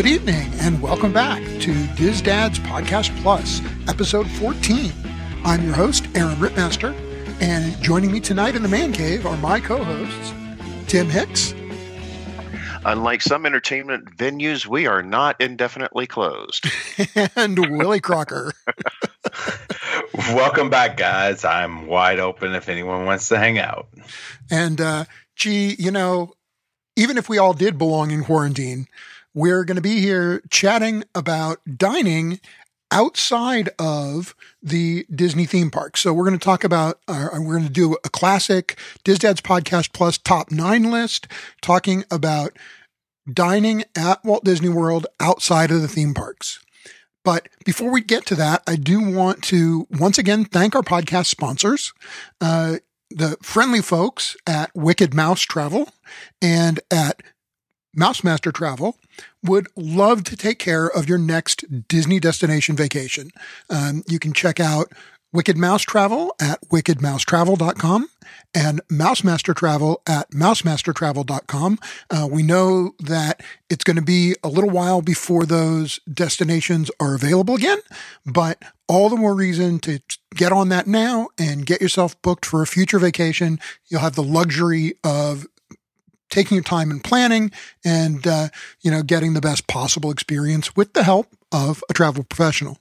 Good evening and welcome back to DISDads Podcast Plus, episode 14. I'm your host, Aaron Rittmaster, and joining me tonight in the man cave are my co hosts, Tim Hicks. Unlike some entertainment venues, we are not indefinitely closed. and Willie Crocker. Welcome back, guys. I'm wide open if anyone wants to hang out. And, uh, gee, you know, even if we all did belong in quarantine, we're going to be here chatting about dining outside of the Disney theme park. So we're going to talk about, uh, we're going to do a classic DISDads Podcast Plus top nine list, talking about dining at Walt Disney World outside of the theme parks. But before we get to that, I do want to once again thank our podcast sponsors. Uh, the friendly folks at Wicked Mouse Travel and at Mouse Master Travel would love to take care of your next Disney destination vacation. Um, you can check out Wicked Mouse Travel at wickedmousetravel.com and Mouse Master Travel at mousemastertravel.com. Uh, we know that it's going to be a little while before those destinations are available again, but all the more reason to get on that now and get yourself booked for a future vacation. You'll have the luxury of taking your time and planning and, uh, you know, getting the best possible experience with the help of a travel professional.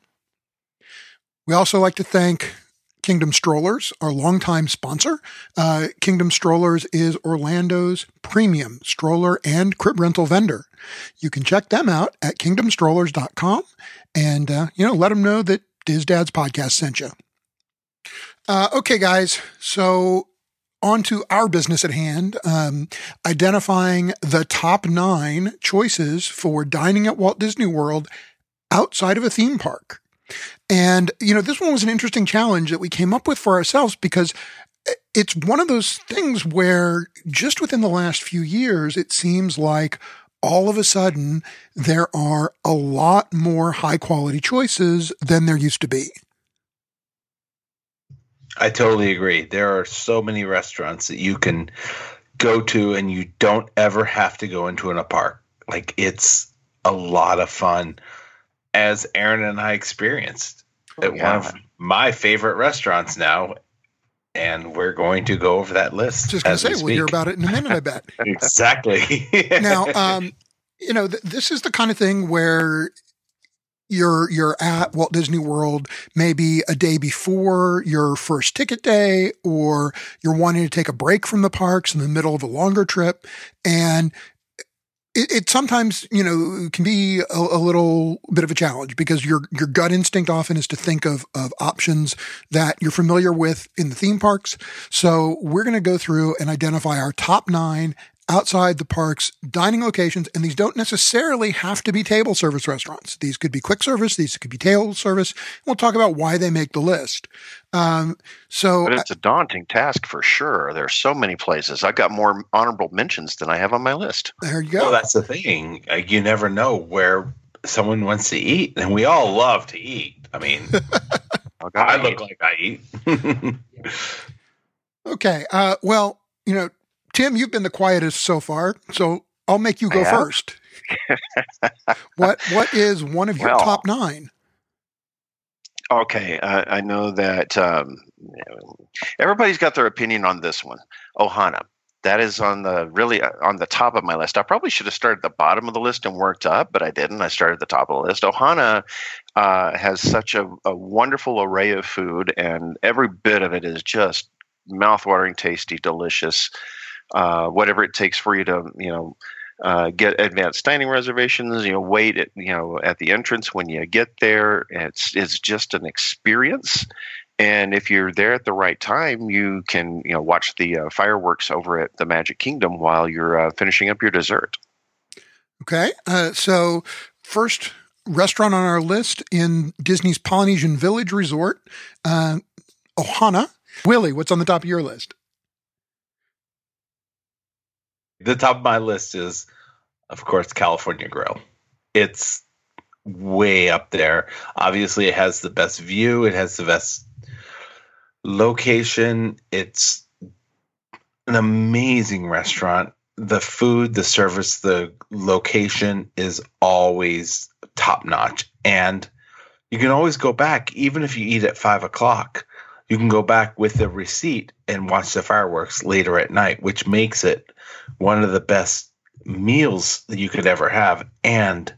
We also like to thank Kingdom Strollers, our longtime sponsor. Uh, Kingdom Strollers is Orlando's premium stroller and crib rental vendor. You can check them out at kingdomstrollers.com and, uh, you know, let them know that DISDads podcast sent you. Uh, okay, guys. So on to our business at hand, um, identifying the top nine choices for dining at Walt Disney World outside of a theme park. And, you know, this one was an interesting challenge that we came up with for ourselves because it's one of those things where just within the last few years, it seems like all of a sudden there are a lot more high quality choices than there used to be. I totally agree. There are so many restaurants that you can go to and you don't ever have to go into an park. Like it's a lot of fun as Aaron and I experienced oh, at yeah. one of my favorite restaurants now. And we're going to go over that list. Just going to say, we we'll hear about it in a minute, I bet. exactly. now, um, you know, th- this is the kind of thing where you're you're at Walt Disney World maybe a day before your first ticket day or you're wanting to take a break from the parks in the middle of a longer trip. And it, it sometimes you know can be a, a, little bit of a challenge because your your gut instinct often is to think of of options that you're familiar with in the theme parks. So we're going to go through and identify our top 9 outside the park's dining locations. And these don't necessarily have to be table service restaurants. These could be quick service. These could be table service. We'll talk about why they make the list. Um, so, but it's a daunting task for sure. There are so many places. I've got more honorable mentions than I have on my list. There you go. Well, that's the thing. you never know where someone wants to eat, and we all love to eat. I mean, I look like I eat. okay. Uh, well, you know, Tim, you've been the quietest so far, so I'll make you go first. what what is one of your well, top nine? Okay, uh, I know that um, everybody's got their opinion on this one. Ohana, that is on the really uh, on the top of my list. I probably should have started at the bottom of the list and worked up, but I didn't. I started at the top of the list. Ohana uh, has such a, a wonderful array of food, and every bit of it is just mouthwatering, tasty, delicious uh, whatever it takes for you to you know uh, get advanced dining reservations. You know, wait at you know at the entrance when you get there. It's it's just an experience, And if you're there at the right time, you can you know watch the uh, fireworks over at the Magic Kingdom while you're uh, finishing up your dessert. Okay, uh, so first restaurant on our list in Disney's Polynesian Village Resort, uh, Ohana. Willie, what's on the top of your list? The top of my list is, of course, California Grill. It's way up there. Obviously, it has the best view. It has the best location. It's an amazing restaurant. The food, the service, the location is always top notch. And you can always go back, even if you eat at five o'clock. You can go back with the receipt and watch the fireworks later at night, which makes it one of the best meals that you could ever have. And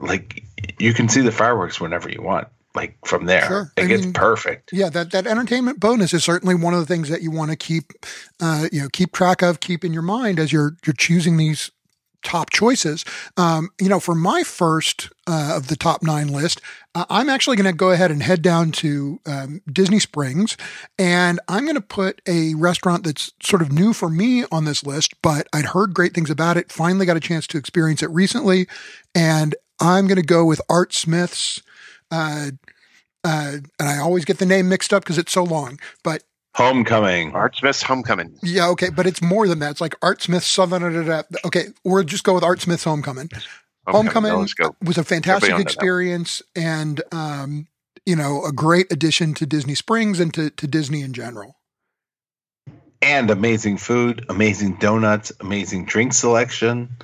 like you can see the fireworks whenever you want like from there. Sure. Like I it's mean, perfect. Yeah, that that entertainment bonus is certainly one of the things that you want to keep, uh, you know, keep track of, keep in your mind as you're you're choosing these top choices. Um, you know, for my first uh, of the top nine list, uh, I'm actually going to go ahead and head down to um, Disney Springs, and I'm going to put a restaurant that's sort of new for me on this list, but I'd heard great things about it. Finally, got a chance to experience it recently, and I'm going to go with Art Smith's. Uh, uh, and I always get the name mixed up because it's so long, but Homecoming. Art Smith's Homecoming. Yeah, okay, but it's more than that. It's like Art Smith's Southern. Okay, we'll just go with Art Smith's Homecoming. Homecoming, Homecoming was a fantastic experience and, um, you know, a great addition to Disney Springs and to, to Disney in general. And amazing food, amazing donuts, amazing drink selection.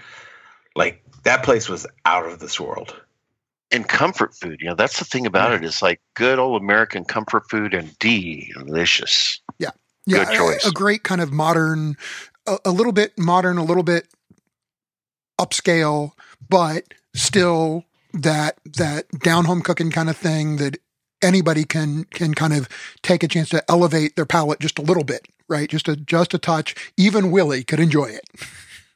Like that place was out of this world. And comfort food, you know, that's the thing about yeah. it is like good old American comfort food and delicious. Yeah. Yeah. Good choice. A, a great kind of modern, a, a little bit modern, a little bit upscale, but still that that down home cooking kind of thing that anybody can can kind of take a chance to elevate their palate just a little bit, right? Just a just a touch. Even Willie could enjoy it.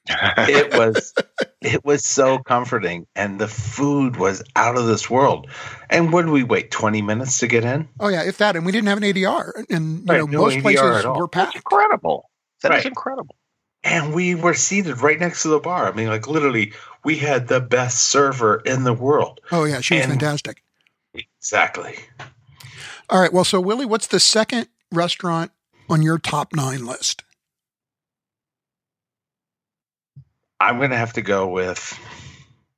it was it was so comforting. And the food was out of this world. And would we wait 20 minutes to get in? Oh yeah if that. And we didn't have an adr and you right, know no most ADR places were packed. That's incredible. That right. is incredible and we were seated right next to the bar i mean like literally we had the best server in the world oh yeah she was and fantastic exactly all right well so willie what's the second restaurant on your top nine list I'm going to have to go with,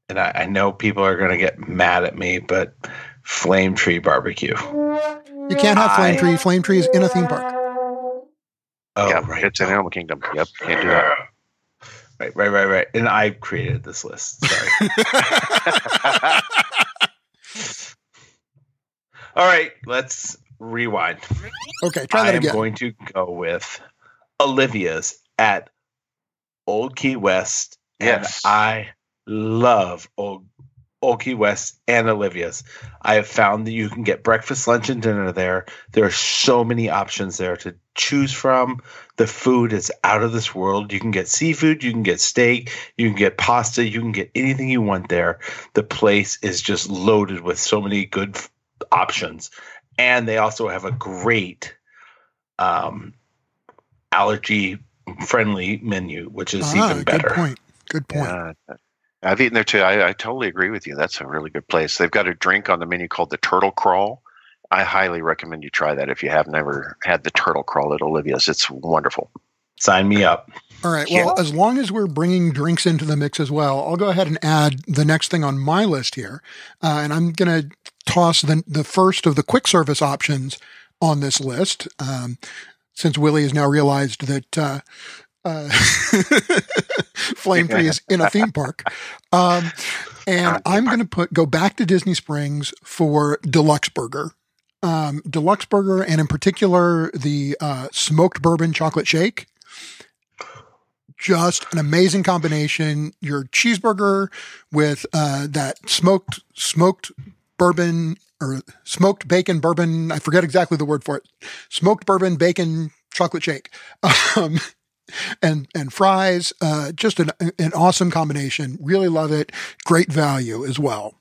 and I, I know people are going to get mad at me, but Flame Tree Barbecue. You can't have Flame Tree. Flame Tree is in a theme park. Oh, yeah, right. It's in Animal Kingdom. Yep, can't do that. Right, right, right, right. And I created this list. Sorry. All right, let's rewind. Okay, try that I again. I'm going to go with Olivia's at Old Key West. Yes. And I love Old Key West and Olivia's. I have found that you can get breakfast, lunch, and dinner there. There are so many options there to choose from. The food is out of this world. You can get seafood, you can get steak, you can get pasta, you can get anything you want there. The place is just loaded with so many good f- options. And they also have a great um, allergy friendly menu, which is ah, even better. Good point. Good point. Yeah. I've eaten there too. I, I, totally agree with you. That's a really good place. They've got a drink on the menu called the Turtle Crawl. I highly recommend you try that if you have never had the Turtle Crawl at Olivia's. It's wonderful. Sign me up. All right. Well, yeah. as long as we're bringing drinks into the mix as well, I'll go ahead and add the next thing on my list here, uh, and I'm going to toss the the first of the quick service options on this list. Um, since Willie has now realized that uh, uh, Flame Tree is in a theme park. Um, and I'm going to put go back to Disney Springs for Deluxe Burger. Um, Deluxe Burger, and in particular the uh, smoked bourbon chocolate shake. Just an amazing combination. Your cheeseburger with uh, that smoked smoked bourbon or smoked bacon bourbon. I forget exactly the word for it. Smoked bourbon bacon chocolate shake. Um, and and fries, uh, just an an awesome combination. Really love it. Great value as well.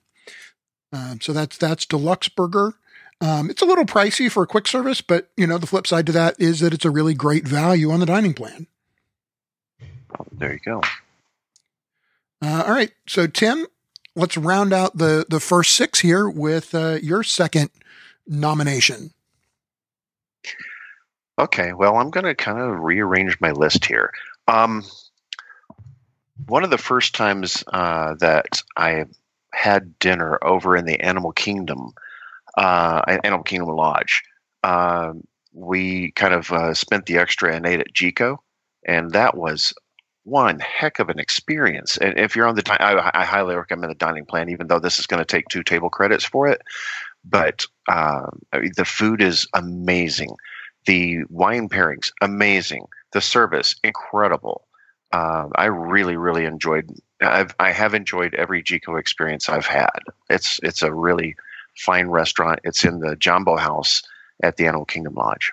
Um, so that's that's deluxe burger. Um, it's a little pricey for a quick service, but you know the flip side to that is that it's a really great value on the dining plan. There you go. Uh, all right, so Tim, let's round out the the first six here with uh, your second nomination. Okay, well, I'm going to kind of rearrange my list here. Um, one of the first times uh, that I had dinner over in the Animal Kingdom, uh, Animal Kingdom Lodge, uh, we kind of uh, spent the extra and ate at Jiko, and that was one heck of an experience. And if you're on the, I, I highly recommend the dining plan, even though this is going to take two table credits for it. But uh, the food is amazing. The wine pairings, amazing. The service, incredible. Uh, I really, really enjoyed. I've I have enjoyed every Jiko experience I've had. It's it's a really fine restaurant. It's in the Jambo House at the Animal Kingdom Lodge.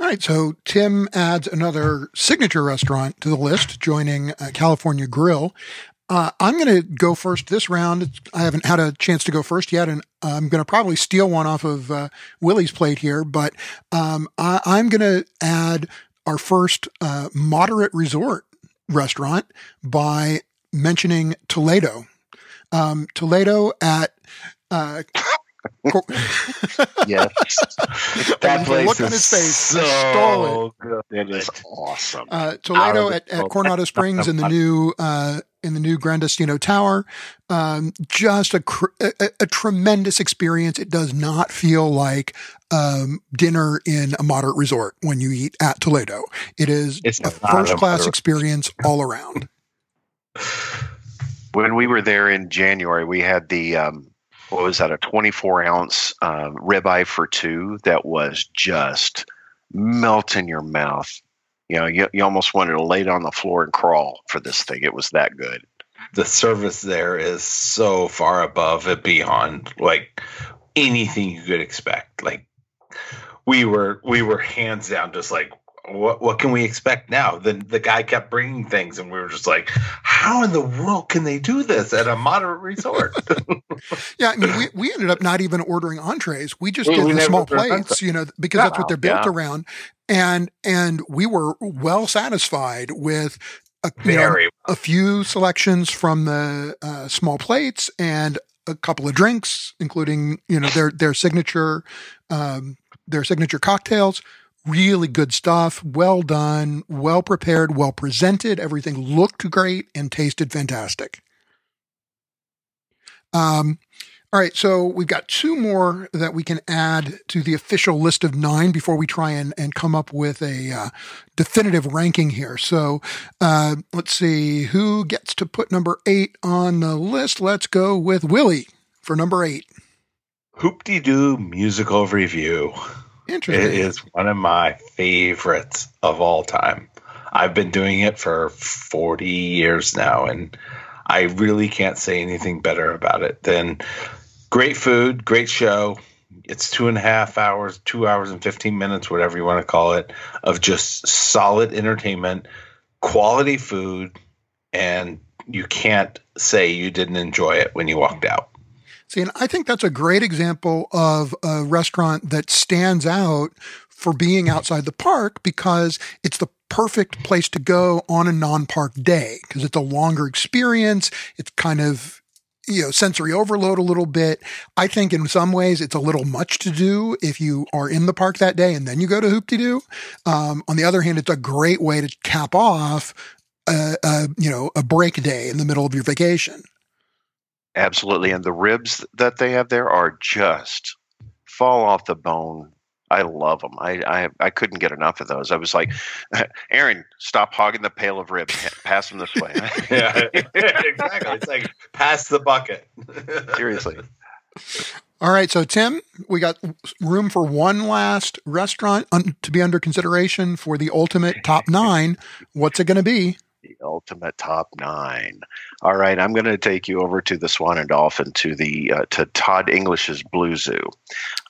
All right, so Tim adds another signature restaurant to the list, joining uh, California Grill. Uh, I'm going to go first this round. I haven't had a chance to go first yet, and I'm going to probably steal one off of uh, Willie's plate here. But um, I, am going to add our first uh, moderate resort restaurant by mentioning Toledo. Um, Toledo at uh, yes, that place look on his face. So. Good. It is awesome. Uh, Toledo at, at, Coronado Springs in the new uh, in the new Gran Destino Tower. Um, just a, a, a tremendous experience. It does not feel like um, dinner in a moderate resort when you eat at Toledo. It is it's a first class experience all around. When we were there in January, we had the um, what was that a 24 ounce uh, ribeye for two that was just melt in your mouth you know you, you almost wanted to lay down the floor and crawl for this thing. It was that good. The service there is so far above and beyond like anything you could expect. Like we were we were hands down just like what what can we expect now? Then the guy kept bringing things, and we were just like, how in the world can they do this at a moderate resort? yeah, I mean, we, we ended up not even ordering entrees. We just we, did we the small plates, you know, because that's what they're built yeah. around, and and we were well satisfied with. A, know, a few selections from the uh, small plates and a couple of drinks, including you know their their signature um, their signature cocktails really good stuff. Well done, well prepared, well presented. Everything looked great and tasted fantastic. Um, all right, so we've got two more that we can add to the official list of nine before we try and, and come up with a uh, definitive ranking here. So uh, let's see who gets to put number eight on the list. Let's go with Willie for number eight. Hoop-Dee-Doo Musical Revue. Interesting. It is one of my favorites of all time. I've been doing it for 40 years now, and I really can't say anything better about it than great food, great show. It's two and a half hours, two hours and 15 minutes, whatever you want to call it, of just solid entertainment, quality food, and you can't say you didn't enjoy it when you walked out. See, and I think that's a great example of a restaurant that stands out for being outside the park because it's the perfect place to go on a non-park day because it's a longer experience. It's kind of you know sensory overload a little bit. I think in some ways it's a little much to do if you are in the park that day and then you go to Hoop-Dee-Doo. Um, on the other hand, it's a great way to cap off a, a you know a break day in the middle of your vacation. Absolutely. And the ribs that they have there are just fall off the bone. I love them. I, I I couldn't get enough of those. I was like, Aaron, stop hogging the pail of ribs. Pass them this way. yeah, exactly. It's like pass the bucket. Seriously. All right, so Tim, we got room for one last restaurant un- to be under consideration for the ultimate top nine. What's it going to be? The ultimate top nine. All right, I'm going to take you over to the Swan and Dolphin to the uh, to Todd English's Blue Zoo.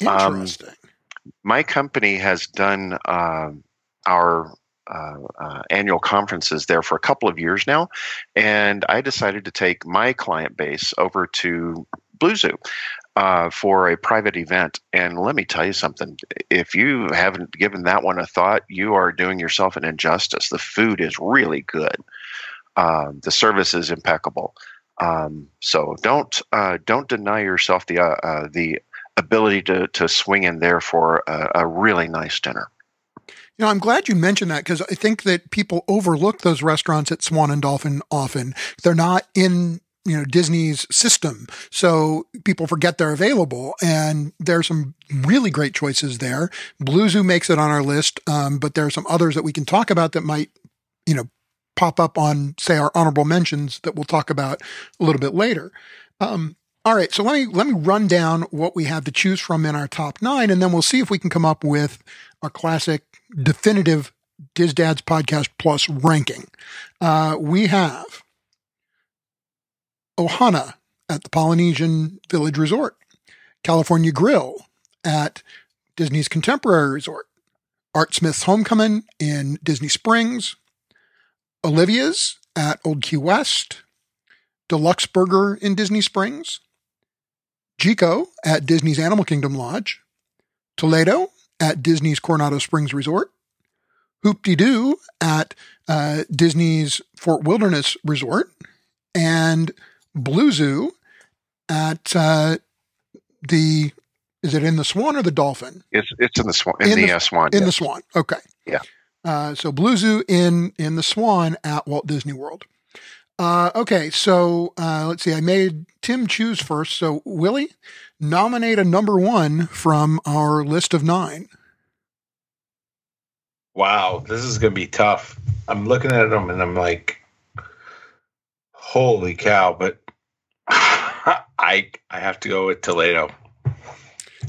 Um, Interesting. Um, my company has done uh, our uh, uh, annual conferences there for a couple of years now, and I decided to take my client base over to Blue Zoo. Uh, for a private event. And let me tell you something: if you haven't given that one a thought, you are doing yourself an injustice. The food is really good. Um, the service is impeccable. Um, so don't uh, don't deny yourself the uh, uh, the ability to to swing in there for a, a really nice dinner. You know, I'm glad you mentioned that because I think that people overlook those restaurants at Swan and Dolphin often. They're not in you know Disney's system, so people forget they're available. And there are some really great choices there. Blue Zoo makes it on our list, um, but there are some others that we can talk about that might you know pop up on say our honorable mentions that we'll talk about a little bit later. Um, all right, so let me let me run down what we have to choose from in our top nine, and then we'll see if we can come up with our classic definitive DISDads Podcast Plus ranking. Uh, we have Ohana at the Polynesian Village Resort, California Grill at Disney's Contemporary Resort, Art Smith's Homecoming in Disney Springs, Olivia's at Old Key West, Deluxe Burger in Disney Springs, Jiko at Disney's Animal Kingdom Lodge, Toledo at Disney's Coronado Springs Resort, Hoop-Dee-Doo at uh, Disney's Fort Wilderness Resort, and Blue Zoo at uh, the is it in the Swan or the Dolphin? It's it's in the Swan in, in the, the uh, Swan in the Swan. Okay, yeah. Uh, so Blue Zoo in in the Swan at Walt Disney World. Uh, okay, so uh, let's see. I made Tim choose first. So Willie, nominate a number one from our list of nine. Wow, this is going to be tough. I'm looking at them and I'm like, holy cow! But I I have to go with Toledo.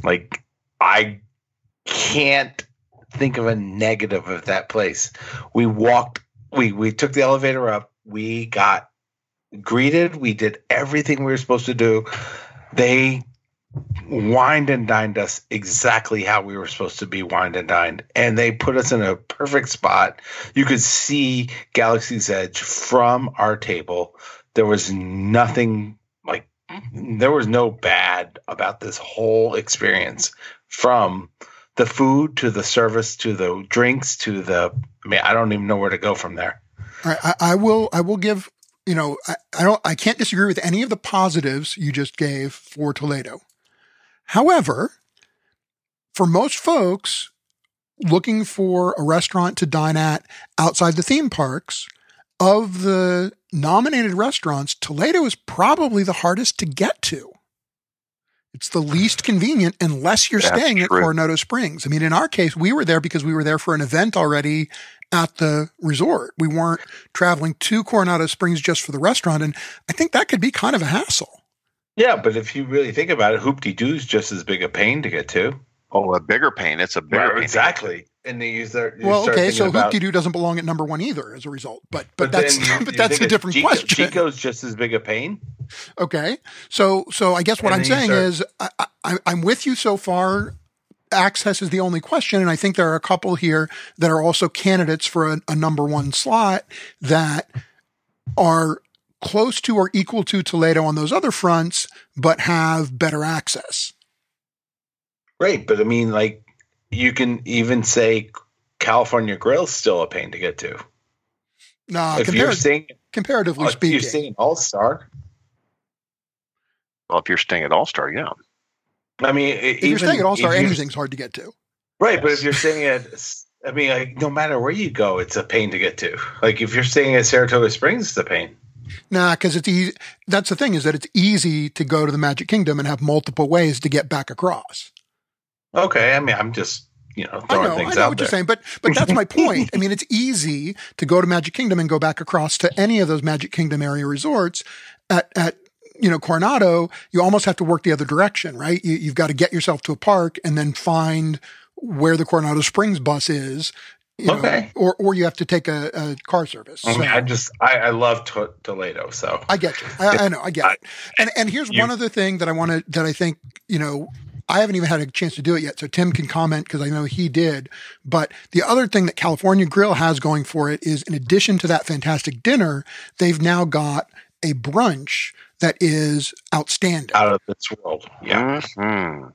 Like I can't think of a negative of that place. We walked, we we took the elevator up. We got greeted. We did everything we were supposed to do. They wined and dined us exactly how we were supposed to be wined and dined. And they put us in a perfect spot. You could see Galaxy's Edge from our table. There was nothing there was no bad about this whole experience from the food to the service to the drinks to the, I mean, I don't even know where to go from there. All right. I, I will, I will give you know, I, I, don't, I can't disagree with any of the positives you just gave for Toledo. However, for most folks looking for a restaurant to dine at outside the theme parks, of the nominated restaurants, Toledo is probably the hardest to get to. It's the least convenient unless you're That's staying true. at Coronado Springs. I mean, in our case, we were there because we were there for an event already at the resort. We weren't traveling to Coronado Springs just for the restaurant. And I think that could be kind of a hassle. Yeah, but if you really think about it, Hoop-Dee-Doo is just as big a pain to get to. Oh, a bigger pain. It's a bigger right, pain. Exactly. And they use their well, okay. So about, Hoop-Dee-Doo doesn't belong at number one either, as a result. But but, but that's you, but that's a different Jiko, question. Jiko's just as big a pain. Okay. So so I guess what and I'm saying start, is I, I, I'm with you so far. Access is the only question, and I think there are a couple here that are also candidates for a, a number one slot that are close to or equal to Toledo on those other fronts, but have better access. Right. But I mean, like, you can even say California Grill's still a pain to get to. No, if compar- you're staying, comparatively uh, speaking, you're staying All Star. Well, if you're staying at All Star, yeah. I mean, if even, you're staying at All Star, anything's hard to get to. Right, but if you're staying at, I mean, like, no matter where you go, it's a pain to get to. Like, if you're staying at Saratoga Springs, it's a pain. Nah, because it's easy. That's the thing is that it's easy to go to the Magic Kingdom and have multiple ways to get back across. Okay, I mean, I'm just you know throwing I know, things I know out what there. you're saying, but but that's my point. I mean, it's easy to go to Magic Kingdom and go back across to any of those Magic Kingdom area resorts at at you know Coronado. You almost have to work the other direction, right? You, you've got to get yourself to a park and then find where the Coronado Springs bus is you okay. Know, or or you have to take a, a car service. So. I just I, I love to- Toledo, so I get you. I, I know, I get I, it. And and here's you, one other thing that I want to that I think you know I haven't even had a chance to do it yet, so Tim can comment because I know he did. But the other thing that California Grill has going for it is, in addition to that fantastic dinner, they've now got a brunch that is outstanding. Out of this world. Yeah. Mhm.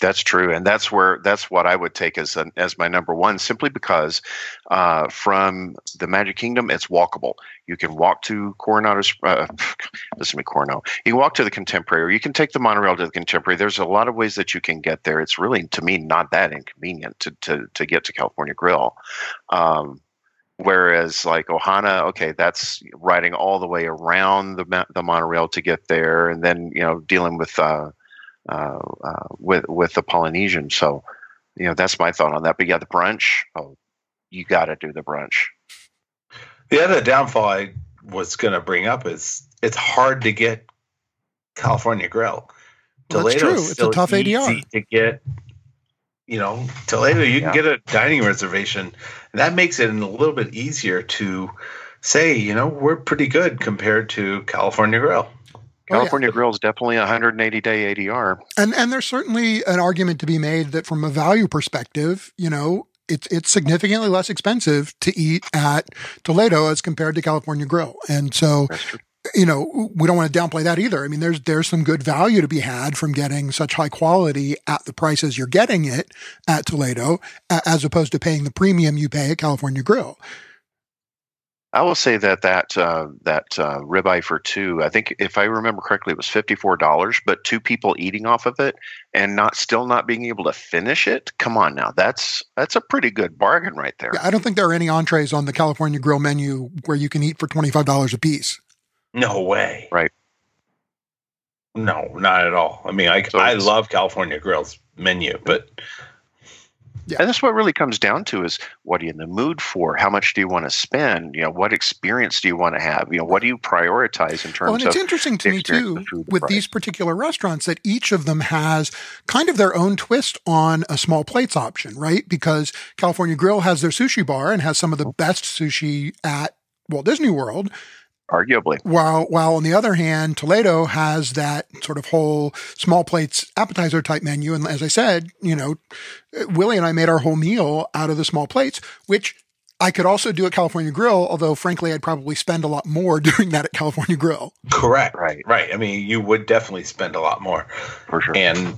That's true, and that's where that's what I would take as an, as my number one, simply because uh, from the Magic Kingdom, it's walkable. You can walk to Coronado. Uh, listen to me, Coronado. You can walk to the Contemporary. Or you can take the monorail to the Contemporary. There's a lot of ways that you can get there. It's really, to me, not that inconvenient to to to get to California Grill. Um, Whereas like Ohana, okay, that's riding all the way around the the monorail to get there, and then you know dealing with uh, uh, uh, with with the Polynesian. So you know that's my thought on that. But yeah, the brunch, oh, you got to do the brunch. The other downfall I was going to bring up is it's hard to get California Grill. Well, that's true. It's a still tough ADR. to get. You know, Toledo, you Yeah. can get a dining reservation, and that makes it a little bit easier to say, you know, we're pretty good compared to California Grill. Oh, yeah. California Grill is definitely a 180 day ADR. And and there's certainly an argument to be made that from a value perspective, you know, it's it's significantly less expensive to eat at Toledo as compared to California Grill. And so, you know, we don't want to downplay that either. I mean, there's there's some good value to be had from getting such high quality at the prices you're getting it at Toledo, as opposed to paying the premium you pay at California Grill. I will say that that uh, that uh, ribeye for two, I think if I remember correctly, it was fifty four dollars, but two people eating off of it and not still not being able to finish it. Come on now, that's that's a pretty good bargain right there. Yeah, I don't think there are any entrees on the California Grill menu where you can eat for twenty five dollars a piece. No way. Right. No, not at all. I mean, I, So I love California Grill's menu, but And that's what really comes down to is what are you in the mood for? How much do you want to spend? You know, what experience do you want to have? You know, what do you prioritize in terms Well, and it's of interesting to me too the the with price. these particular restaurants that each of them has kind of their own twist on a small plates option, right? Because California Grill has their sushi bar and has some of the mm-hmm. best sushi at Walt Disney World, arguably? while while on the other hand, Toledo has that sort of whole small plates appetizer type menu. And as I said, you know, Willie and I made our whole meal out of the small plates, which I could also do at California Grill, although frankly, I'd probably spend a lot more doing that at California Grill. correct. Right. Right. I mean, you would definitely spend a lot more. For sure. And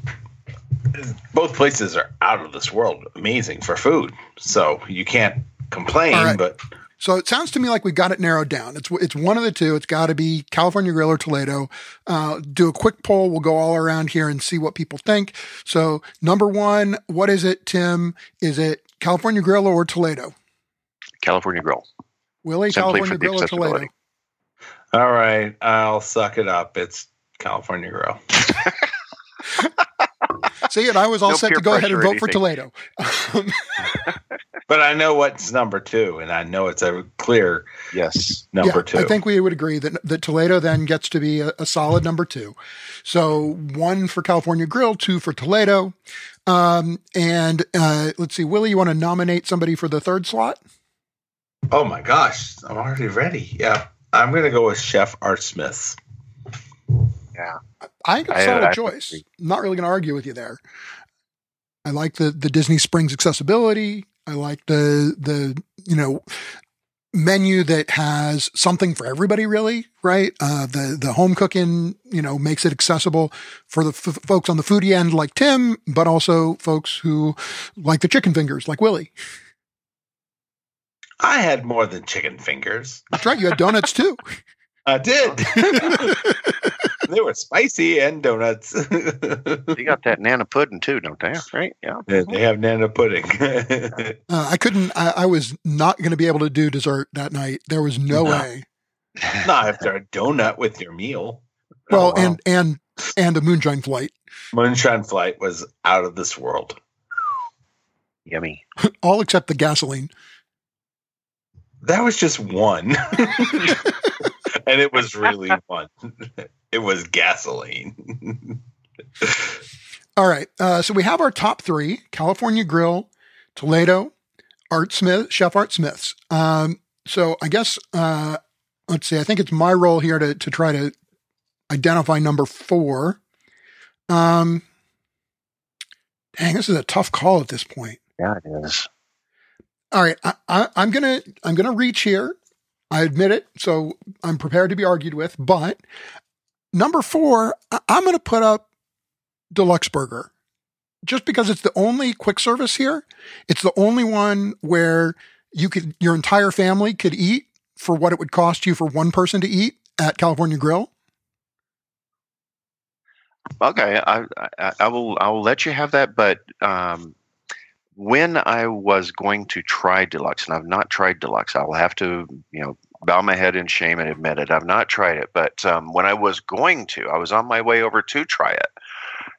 both places are out of this world amazing for food. So you can't complain, All right. but So it sounds to me like we've got it narrowed down. It's it's one of the two. It's got to be California Grill or Toledo. Uh, do a quick poll. We'll go all around here and see what people think. So number one, what is it, Tim? Is it California Grill or Toledo? California Grill. Willie, Simply California Grill or Toledo? all right, I'll suck it up. It's California Grill. See, and I was all No set to go ahead and vote for Toledo. Um, But I know what's number two, and I know it's a clear Yes. number yeah, two. I think we would agree that, that Toledo then gets to be a, a solid number two. So one for California Grill, two for Toledo. Um, and uh, let's see, Willie, you want to nominate somebody for the third slot? oh my gosh, I'm already ready. Yeah, I'm gonna go with Chef Art Smith's. I think it's a solid I choice. agree. Not really going to argue with you there. I like the the Disney Springs accessibility. I like the the you know menu that has something for everybody. Really, right? Uh, the the home cooking you know makes it accessible for the f- folks on the foodie end like Tim, but also folks who like the chicken fingers like Willie. I had more than chicken fingers. That's right. You had donuts too. I did. they were spicy and donuts. You got that nana pudding too, don't they? Right? Yeah. they have nana pudding. Uh, I couldn't. I, I was not going to be able to do dessert that night. There was no, No. way. Not if they're a donut with your meal. Well, wow. and and and a moonshine flight. Moonshine Flight was out of this world. Yummy. all except the gasoline. That was just one. and it was really one. It was gasoline. All right. Uh, so we have our top three California Grill, Toledo, Art Smith, Chef Art Smith's. Um, so I guess, uh, let's see, I think it's my role here to, to try to identify number four. Um, dang, this is a tough call at this point. Yeah, it is. All right. I, I, I'm going to, I'm going to reach here I admit it. So I'm prepared to be argued with. But number four, I'm going to put up Deluxe Burger just because it's the only quick service here. It's the only one where you could, your entire family could eat for what it would cost you for one person to eat at California Grill. Okay, I, I, I will I will let you have that, but um, when I was going to try deluxe, and I've not tried deluxe, I'll have to you know bow my head in shame and admit it. I've not tried it, but um, when I was going to, I was on my way over to try it,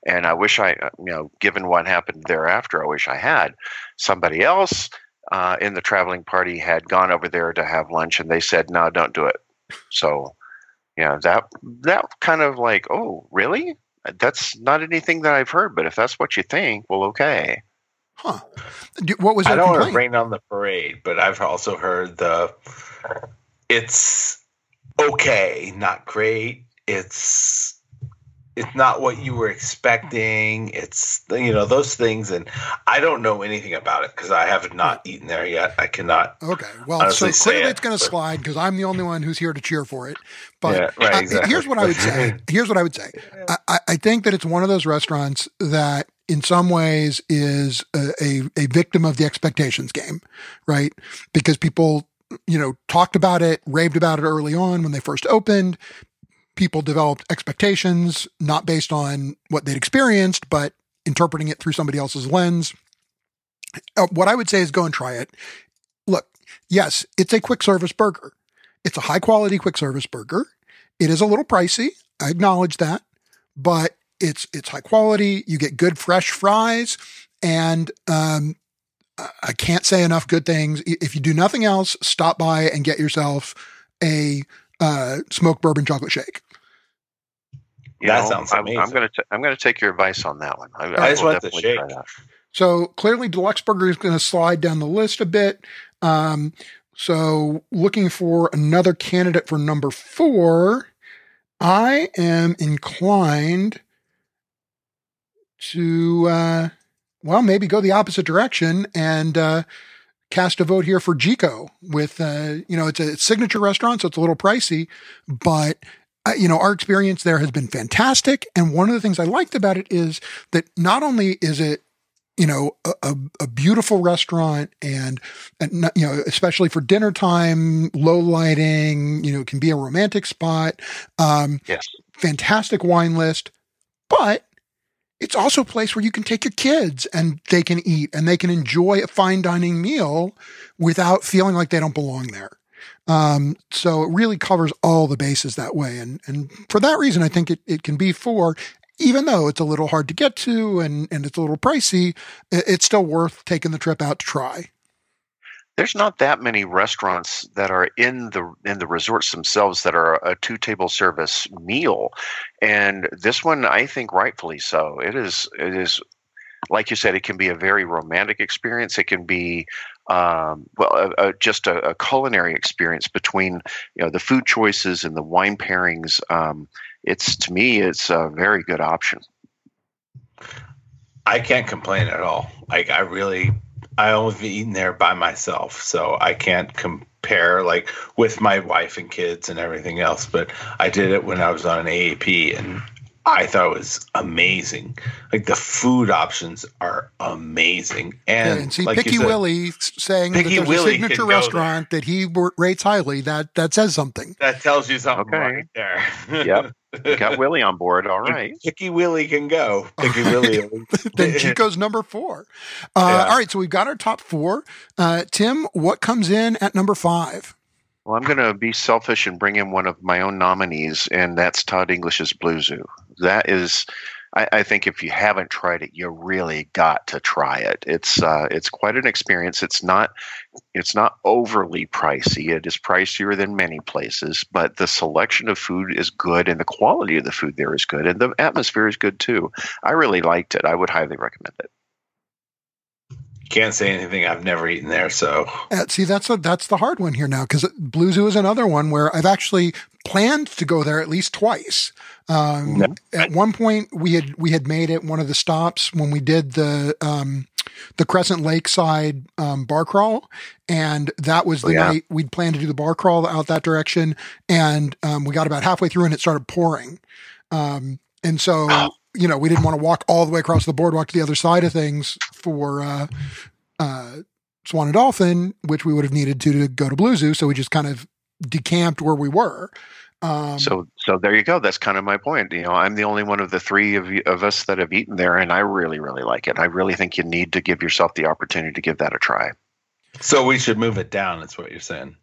and I wish I uh, you know given what happened thereafter, I wish I had somebody else uh, in the traveling party had gone over there to have lunch, and they said no, don't do it. So. Yeah, that that kind of like, oh, really? that's not anything that I've heard, but if that's what you think, well, okay. Huh. What was I don't want to rain on the parade, but I've also heard the it's okay, not great. It's it's not what you were expecting. It's you know those things, and I don't know anything about it because I have not eaten there yet. I cannot. Okay. Well, so clearly say it, it's going to slide because I'm the only one who's here to cheer for it. But Yeah, right, exactly. here's what I would say. Here's what I would say. I, I- I think that it's one of those restaurants that, in some ways, is a, a, a victim of the expectations game, right? Because people, you know, talked about it, raved about it early on when they first opened. People developed expectations not based on what they'd experienced, but interpreting it through somebody else's lens. Uh, what I would say is go and try it. Look, yes, it's a quick service burger. It's a high quality quick service burger. It is a little pricey. I acknowledge that, but it's it's high quality. You get good fresh fries, and um, I- I can't say enough good things. If you do nothing else, stop by and get yourself a uh, smoked bourbon chocolate shake. You That know, sounds I'm, amazing. I'm gonna t- I'm gonna take your advice on that one. I, I just want the shake. So clearly, deluxe burger is going to slide down the list a bit. Um, so looking for another candidate for number four, I am inclined to, uh, well, maybe go the opposite direction and uh, cast a vote here for Jiko. With uh, you know, it's a signature restaurant, so it's a little pricey, but uh, you know, our experience there has been fantastic. And one of the things I liked about it is that not only is it you know a, a, a beautiful restaurant and, and you know especially for dinner time low lighting you know it can be a romantic spot um Yes. fantastic wine list but it's also a place where you can take your kids and they can eat and they can enjoy a fine dining meal without feeling like they don't belong there um, so it really covers all the bases that way. And, and for that reason, I think it, it can be for, even though it's a little hard to get to and, and it's a little pricey, it's still worth taking the trip out to try. There's not that many restaurants that are in the in the resorts themselves that are a two table service meal, and this one I think rightfully so. It is it is like you said, it can be a very romantic experience. It can be um, well, just a, a culinary experience between you know the food choices and the wine pairings. Um, it's to me, it's a very good option. I can't complain at all. Like I really, I only have eaten there by myself, so I can't compare like with my wife and kids and everything else. But I did it when I was on an AAP, and I thought it was amazing. Like the food options are amazing, and, And, see, like Picky said- Willie saying Picky that there's Willie a signature go there. restaurant that he rates highly, that, that says something. That tells you something Okay. right there. Yep. You got Willie on board. All right. Picky Willie can go. Picky Willie. then Jiko's number four. Uh, Yeah. All right, so we've got our top four. Uh, Tim, what comes in at number five? Well, I'm going to be selfish and bring in one of my own nominees, and that's Todd English's Blue Zoo. That is, I, I think, if you haven't tried it, you really got to try it. It's uh, it's quite an experience. It's not it's not overly pricey. It is pricier than many places, but the selection of food is good, and the quality of the food there is good, and the atmosphere is good too. I really liked it. I would highly recommend it. Can't say anything. I've never eaten there, so Uh, see, that's a, that's the hard one here now because Blue Zoo is another one where I've actually planned to go there at least twice. Um, Yeah. At one point, we had we had made it one of the stops when we did the um, the Crescent Lakeside um, bar crawl, and that was the Oh, yeah. night we'd planned to do the bar crawl out that direction, and um, we got about halfway through and it started pouring, um, and so Oh. You know we didn't want to walk all the way across the boardwalk to the other side of things for uh, uh, Swan and Dolphin, which we would have needed to to go to Blue Zoo, so we just kind of decamped where we were. Um, So, so there you go. That's kind of my point. You know, I'm the only one of the three of you, of us that have eaten there, and I really, really like it. I really think you need to give yourself the opportunity to give that a try. So we should move it down. That's what you're saying.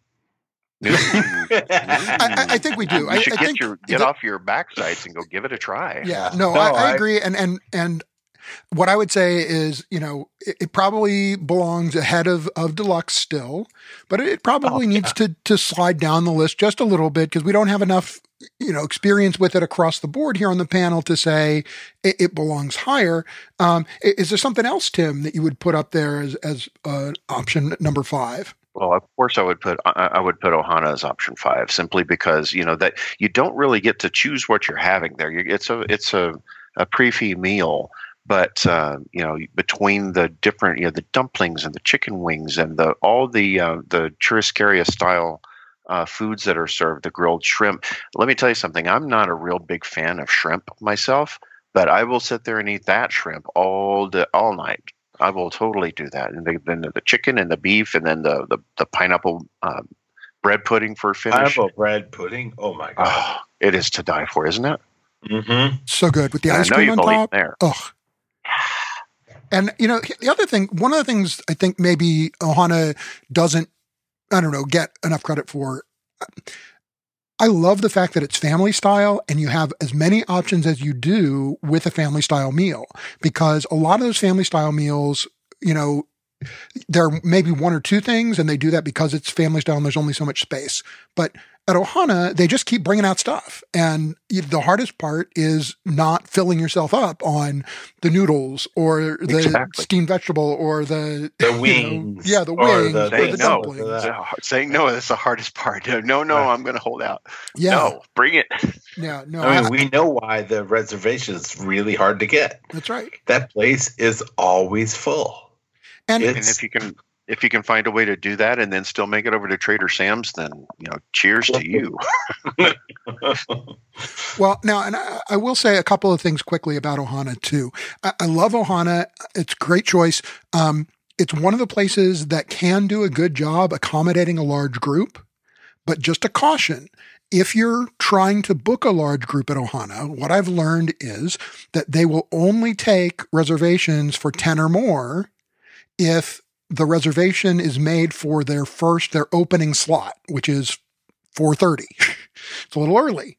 I, I- I think we do. You I, should I get think your get that- off your backsides and go give it a try. Yeah, no, No, I, I I- agree. And and and what I would say is, you know, it, it probably belongs ahead of of deluxe still, but it probably Oh, needs to to slide down the list just a little bit because we don't have enough, you know, experience with it across the board here on the panel to say it, it belongs higher. Um, is there something else, Tim, that you would put up there as as uh, option number five? Well, of course, I would put I would put Ohana as option five, simply because you know that you don't really get to choose what you're having there. It's a it's a a prix fixe meal, but uh, you know between the different you know the dumplings and the chicken wings and the all the uh, the churrascaria style. Uh, foods that are served, the grilled shrimp. Let me tell you something. I'm not a real big fan of shrimp myself, but I will sit there and eat that shrimp all day, all night. I will totally do that. And the, then the chicken and the beef, and then the the, the pineapple um, bread pudding for finish. Pineapple bread pudding. Oh my god. Oh, it is to die for, isn't it? Mm-hmm. So good with the I ice know cream you've on all top. there. Ugh. And you know the other thing, one of the things I think maybe Ohana doesn't, I don't know, get enough credit for. I love the fact that it's family style and you have as many options as you do with a family style meal because a lot of those family style meals, you know, there are maybe one or two things and they do that because it's family style and there's only so much space. But at Ohana, they just keep bringing out stuff. And the hardest part is not filling yourself up on the noodles or the Exactly. steamed vegetable or the, The you know, wings. yeah, the or wings the- or Saying the no. dumplings. the- It's a har- Saying no, that's the hardest part. No, no, I'm going to hold out. Yeah. No, bring it. Yeah. No, I mean, I- we know why the reservation is really hard to get. that's right. That place is always full. And And if you can, if you can find a way to do that and then still make it over to Trader Sam's, then you know, cheers to you. Well, now, and I, I will say a couple of things quickly about Ohana too. I, I love Ohana; it's great choice. Um, it's one of the places that can do a good job accommodating a large group, but just a caution. If you're trying to book a large group at Ohana, what I've learned is that they will only take reservations for 10 or more if the reservation is made for their first, their opening slot, which is 430. it's a little early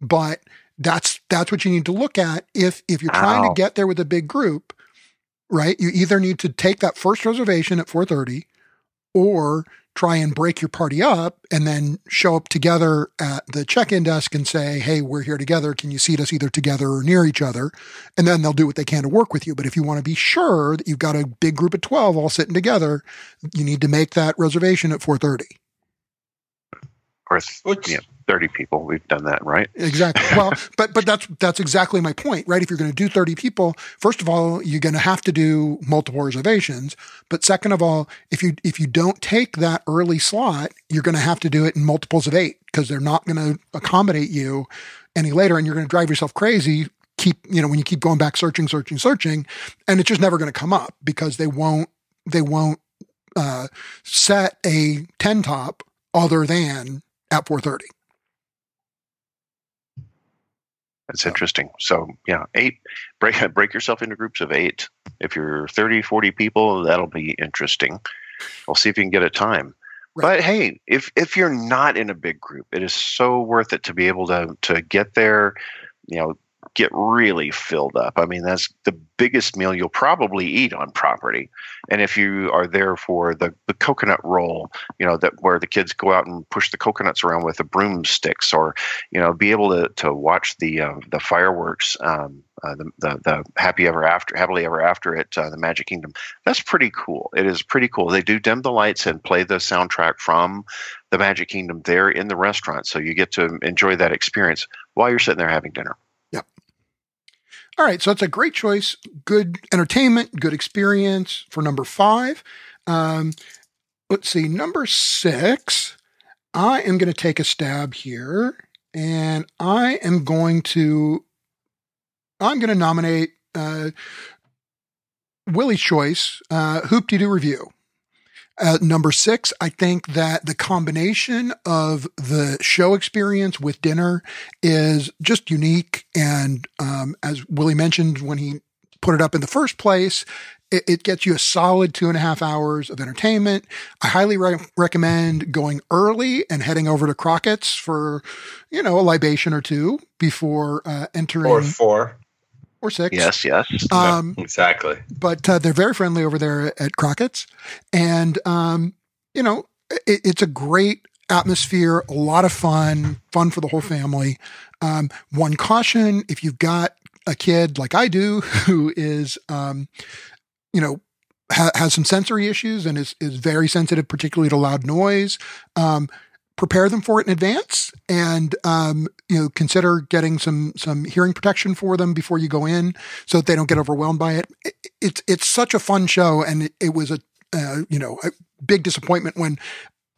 but that's that's what you need to look at if if you're trying Ow. to get there with a big group right you either need to take that first reservation at 4:30 or try and break your party up and then show up together at the check-in desk and say hey we're here together. Can you seat us either together or near each other? And then they'll do what they can to work with you. But if you want to be sure that you've got a big group of 12 all sitting together you need to make that reservation at 4:30 Or th- Which Yeah. Thirty people. We've done that, right? Exactly. Well, but but that's that's exactly my point, right? If you're going to do 30 people, first of all, you're going to have to do multiple reservations. But second of all, if you if you don't take that early slot, you're going to have to do it in multiples of eight because they're not going to accommodate you any later, and you're going to drive yourself crazy. Keep you know when you keep going back searching, searching, searching, and it's just never going to come up because they won't they won't uh, set a 10 top other than at 430. That's So- interesting. So yeah, eight break break yourself into groups of eight. If you're 30, 40 people, that'll be interesting. We'll see if you can get a time. Right. But hey, if if you're not in a big group, it is so worth it to be able to to get there, you know, get really filled up. I mean, that's the biggest meal you'll probably eat on property. And if you are there for the, the coconut roll, you know, that where the kids go out and push the coconuts around with the broomsticks or you know, be able to to watch the uh, the fireworks, um, uh, the, the the happy ever after, happily ever after at uh, the Magic Kingdom. That's pretty cool. It is pretty cool. They do dim the lights and play the soundtrack from the Magic Kingdom there in the restaurant, so you get to enjoy that experience while you're sitting there having dinner. All right, so it's a great choice. Good entertainment, good experience for number five. Um, let's see, number six. I am going to take a stab here, and I am going to. I'm going to nominate uh, Willie's choice, uh, Hoop Doo Revue. Uh, number six, I think that the combination of the show experience with dinner is just unique. And um, as Willie mentioned when he put it up in the first place, it, it gets you a solid two and a half hours of entertainment. I highly re- recommend going early and heading over to Crockett's for, you know, a libation or two before uh, entering. Or four. Or six. Yes, yes. Um, exactly. but uh, they're very friendly over there at Crockett's, and um, you know it, it's a great atmosphere, a lot of fun, fun for the whole family. Um, one caution: if you've got a kid like I do who is, um, you know. Ha- has some sensory issues and is, is very sensitive, particularly to loud noise. Prepare them for it in advance and um, you know consider getting some some hearing protection for them before you go in so that they don't get overwhelmed by it, it it's it's such a fun show and it, it was a uh, you know a big disappointment when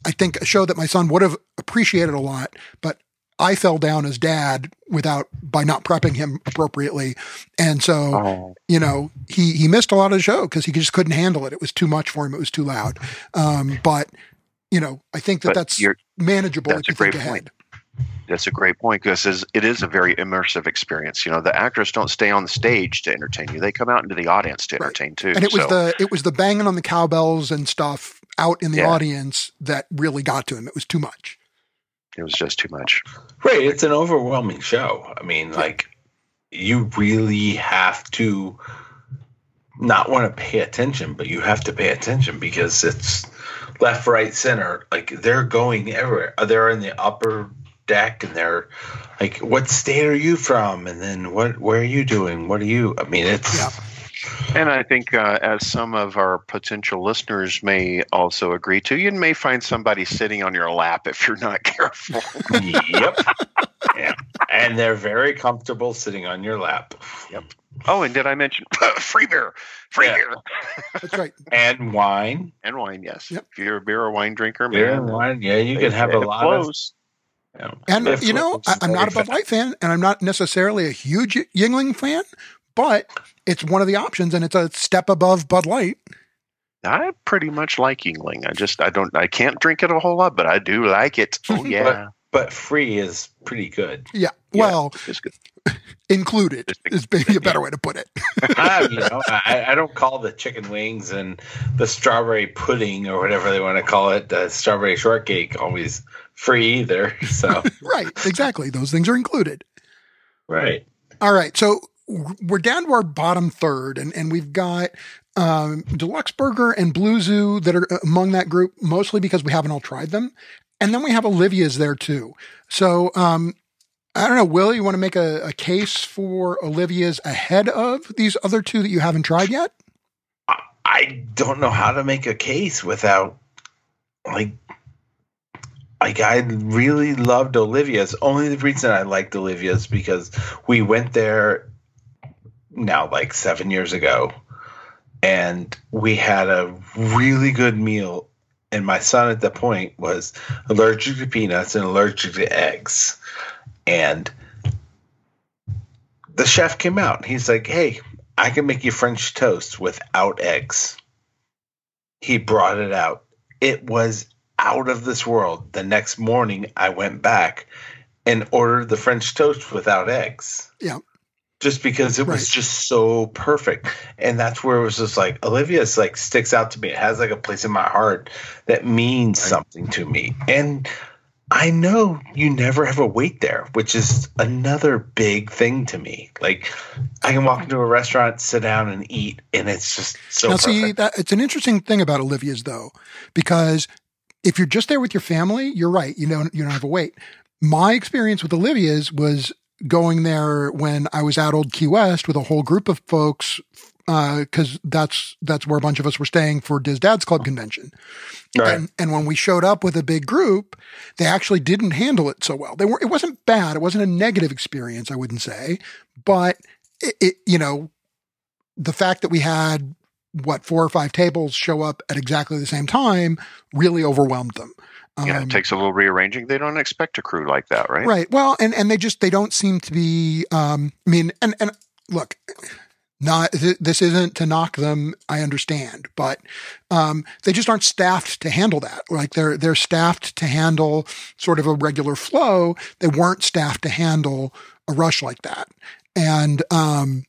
i think a show that my son would have appreciated a lot but i fell down as dad without by not prepping him appropriately and so Oh. you know, he he missed a lot of the show because he just couldn't handle it. It was too much for him. It was too loud. Um, but you know, I think that But that's you're- manageable that's if a you great think point. ahead. That's a great point because it's- a very immersive experience. You know, the actors don't stay on the stage to entertain you; they come out into the audience to Right. entertain too. And it was So, the it was the banging on the cowbells and stuff out in the Yeah. audience that really got to him. It was too much. it was just too much. Right. It's an overwhelming show. I mean, like, you really have to not want to pay attention, but you have to pay attention because it's left, right, center. Like, they're going everywhere. They're in the upper deck and they're like, what state are you from? And then what, where are you doing? What are you? I mean, it's. Yeah. And I think, uh, as some of our potential listeners may also agree to, you may find somebody sitting on your lap if you're not careful. yep. yeah. And they're very comfortable sitting on your lap. Yep. Oh, and did I mention free beer? Free Yeah. beer That's right. And wine. and wine. Yes, Yep. if you're a beer or wine drinker, Beer man, and wine. Yeah, you can have a lot of. flows. You know, And if- you know, I, I'm not a Bud Light fan, and I'm not necessarily a huge Yuengling fan, but it's one of the options, and it's a step above Bud Light. I pretty much like Yuengling. I just I don't I can't drink it a whole lot, but I do like it. Oh yeah, but free is pretty good. Yeah. Yeah. Well, good. included is maybe a better way to put it. I, you know, I, I don't call the chicken wings and the strawberry pudding or whatever they want to call it, the strawberry shortcake, always free either. So right. Exactly. Those things are included. right, All right. So we're down to our bottom third, and, and we've got um, Deluxe Burger and Blue Zoo that are among that group, mostly because we haven't all tried them. And then we have Olivia's there too. So um, I don't know, Will, you want to make a, a case for Olivia's ahead of these other two that you haven't tried yet? I don't know how to make a case without like. Like I really loved Olivia's. Only the reason I liked Olivia's because we went there now like seven years ago, and we had a really good meal. And my son at that point was allergic to peanuts and allergic to eggs, and the chef came out. He's like, "Hey, I can make you French toast without eggs." He brought it out. It was out of this world. The next morning, I went back and ordered the French toast without eggs. Yeah. Just because it was Right. just so perfect. And that's where it was just like Olivia's like sticks out to me. It has like a place in my heart that means something to me. And I know you never have a wait there, which is another big thing to me. Like I can walk into a restaurant, sit down and eat, and it's just so now, perfect. see, that it's an interesting thing about Olivia's though, because if you're just there with your family, you're right. You don't you don't have a wait. My experience with Olivia's was going there when I was at Old Key West with a whole group of folks, uh, because that's that's where a bunch of us were staying for DISDads Club convention. Right. And, and when we showed up with a big group, they actually didn't handle it so well. They were it wasn't bad. It wasn't a negative experience, I wouldn't say, but it, it, you know, the fact that we had what four or five tables show up at exactly the same time really overwhelmed them. Yeah, it Um, takes a little rearranging. They don't expect a crew like that, right? Right. Well, and and they just they don't seem to be. Um, I mean, and and look, not th- this isn't to knock them. I understand, but um, they just aren't staffed to handle that. Like they're they're staffed to handle sort of a regular flow. They weren't staffed to handle a rush like that, and um,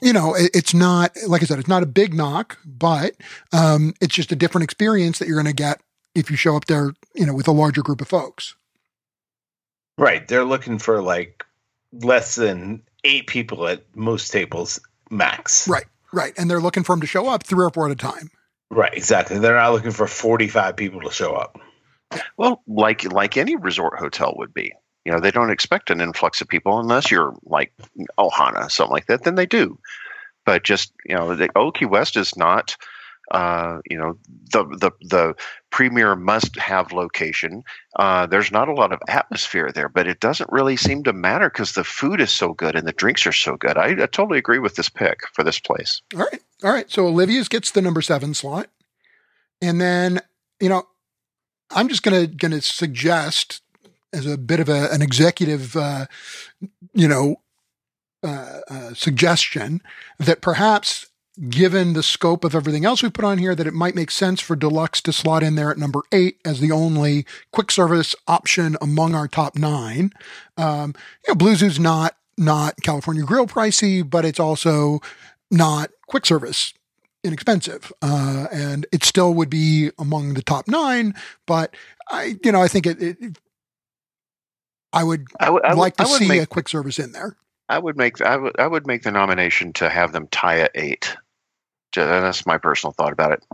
you know, it's not like I said, it's not a big knock, but um, it's just a different experience that you're going to get if you show up there, you know, with a larger group of folks. Right. They're looking for like less than eight people at most tables max. Right, right. And they're looking for them to show up three or four at a time. Right. Exactly. They're not looking for 45 people to show up. Well, like like any resort hotel would be. You know, they don't expect an influx of people unless you're like Ohana, something like that. Then they do. But just you know, the Old Key West is not. Uh, you know the the the premier must have location. Uh, there's not a lot of atmosphere there, but it doesn't really seem to matter because the food is so good and the drinks are so good. I, I totally agree with this pick for this place. All right, all right. So Olivia's gets the number seven slot, and then you know, I'm just gonna gonna suggest as a bit of a, an executive, uh, you know, uh, uh, suggestion that perhaps given the scope of everything else we put on here, that it might make sense for deluxe to slot in there at number eight as the only quick service option among our top nine. Um, you know, Blue Zoo's not not California Grill pricey, but it's also not quick service inexpensive, uh, and it still would be among the top nine. But I, you know, I think it. it I would I would I like to would see make a quick service in there. I would make I would I would make the nomination to have them tie at eight. Ju- That's my personal thought about it.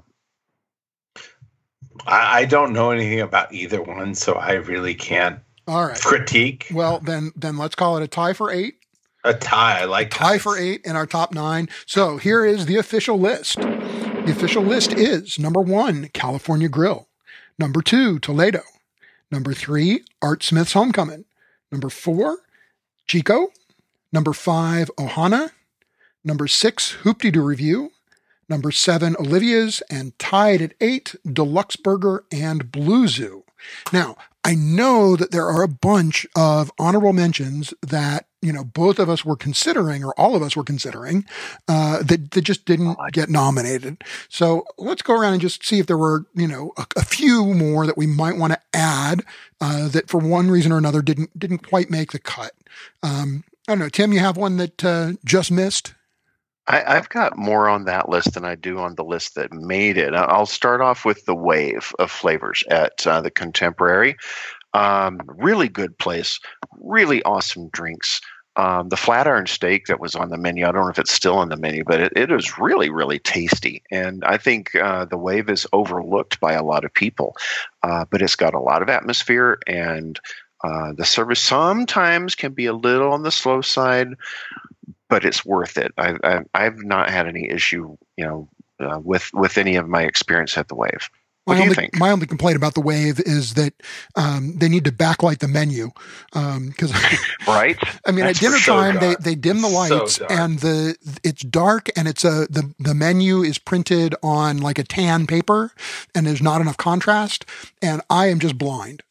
I, I don't know anything about either one, so I really can't All right. critique Well, then then let's call it a tie for eight. a tie. I like Tie ties. for eight in our top nine. So here is the official list. The official list is number one, California Grill. Number two, Toledo. Number three, Art Smith's Homecoming. Number four, Jiko. Number five, Ohana. Number six, Hoop-Dee-Doo Revue. Number seven, Olivia's. And tied at eight, Deluxe Burger and Blue Zoo. Now, I know that there are a bunch of honorable mentions that, you know, both of us were considering, or all of us were considering, uh, that, that just didn't get nominated. So let's go around and just see if there were, you know, a, a few more that we might want to add uh, that for one reason or another didn't didn't quite make the cut. Um, I don't know, Tim. You have one that uh, just missed. I, I've got more on that list than I do on the list that made it. I'll start off with the wave of flavors at uh, the Contemporary. Um, really good place, really awesome drinks. Um, the Flatiron steak that was on the menu, I don't know if it's still on the menu, but it, it is really, really tasty. And I think uh, the wave is overlooked by a lot of people, uh, but it's got a lot of atmosphere and uh, the service sometimes can be a little on the slow side, but it's worth it. I, I, I've not had any issue, you know, uh, with with any of my experience at the Wave. What my do you only, think? My only complaint about the wave is that um, they need to backlight the menu because Right? I mean, That's at dinner for so time they, dark. they dim the lights dark. and the it's dark and it's a the the menu is printed on like a tan paper and there's not enough contrast and I am just blind.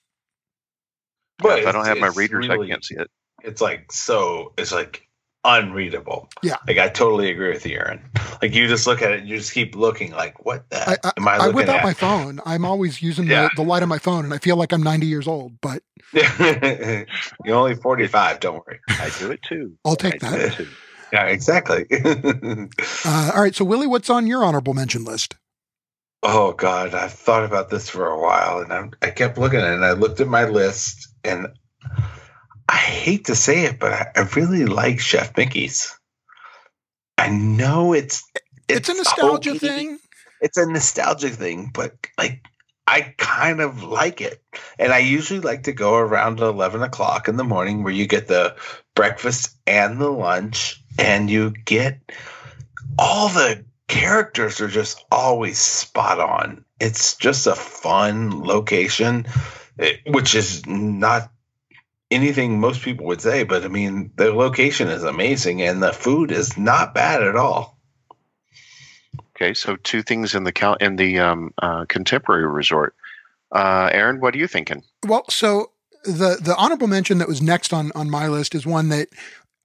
But if I don't have my readers, really- I can't see it. It's like so. It's like unreadable. Yeah. Like I totally agree with you, Aaron. Like you just look at it, and you just keep looking. Like what the I, I, am I I looking whip out at? my phone. I'm always using Yeah. the, the light on my phone and I feel like I'm 90 years old, but You're only forty five. Don't worry. I do it too. I'll take I that. Yeah, exactly. Uh, all right. So Willie, what's on your honorable mention list? oh God, I've thought about this for a while, and I, I kept looking at it. and I looked at my list, and I hate to say it, but I, I really like Chef Mickey's. I know it's It's, a nostalgia hokey. thing. It's a nostalgic thing, but like I kind of like it. And I usually like to go around 11 o'clock in the morning where you get the breakfast and the lunch, and you get all the characters are just always spot on. It's just a fun location, eh, which is not anything most people would say, but I mean, the location is amazing and the food is not bad at all. Okay, so two things in the cal- in the um, uh, contemporary resort. Uh, Aaron, what are you thinking? Well, so the the honorable mention that was next on on my list is one that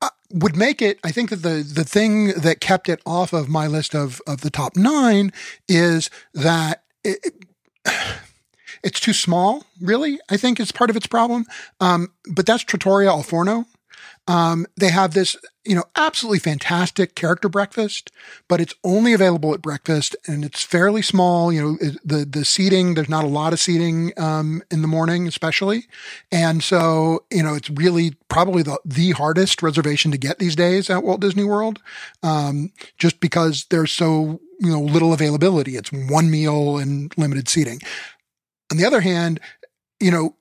uh, would make it. I think that the the thing that kept it off of my list of of the top nine is that. It, it, it's too small, really. I think is part of its problem. Um, but that's Trattoria Al Forno. Um, they have this, you know, absolutely fantastic character breakfast, but it's only available at breakfast and it's fairly small. You know, the, the seating, there's not a lot of seating, um, in the morning, especially. And so, you know, it's really probably the, the hardest reservation to get these days at Walt Disney World. Um, just because there's so, you know, little availability. It's one meal and limited seating. On the other hand, you know,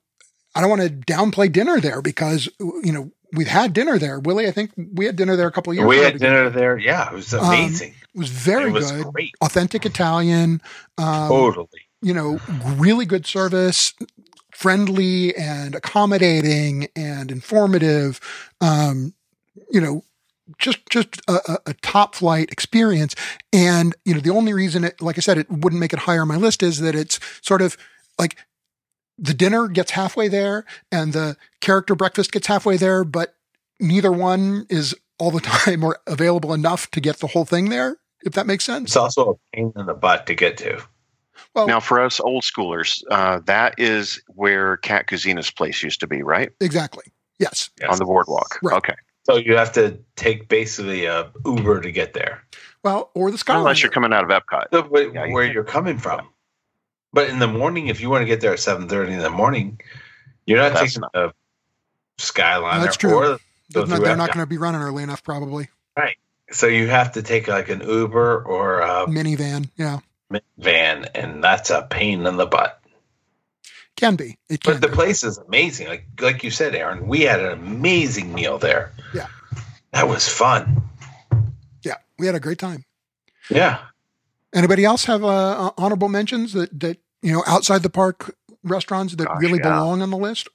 I don't want to downplay dinner there because, you know, we've had dinner there. Willie, I think we had dinner there a couple of years We ago had dinner there. Yeah, it was amazing. It was very it was good. great. Authentic Italian. Um, totally. you know, really good service, friendly and accommodating and informative. Um, you know, just just a, a- a top flight experience. And you know, the only reason it, like I said, it wouldn't make it higher on my list is that it's sort of like the dinner gets halfway there and the character breakfast gets halfway there, but neither one is all the time or available enough to get the whole thing there. If that makes sense. It's also a pain in the butt to get to. Well, Now, for us old schoolers, uh, that is where Cat Kouzzina's place used to be, right exactly. Yes. Yes. on the boardwalk. Right. Okay, So you have to take basically a Uber to get there. Well, or the Skyliner. unless you're coming out of Epcot. So wh- Yeah, you where you're coming from. But in the morning, if you want to get there at seven thirty in the morning, you're not That's taking the Skyliner That's true. or They're not, they're not going to be running early enough, probably. Right. So you have to take like an Uber or a Minivan. Yeah. van, and that's a pain in the butt. Can be. It can But the be. place is amazing. Like like you said, Aaron, we had an amazing meal there. Yeah. that was fun. Yeah. We had a great time. Yeah. Anybody else have uh, honorable mentions that, that, you know, outside the park restaurants that Gosh, really yeah. belong on the list?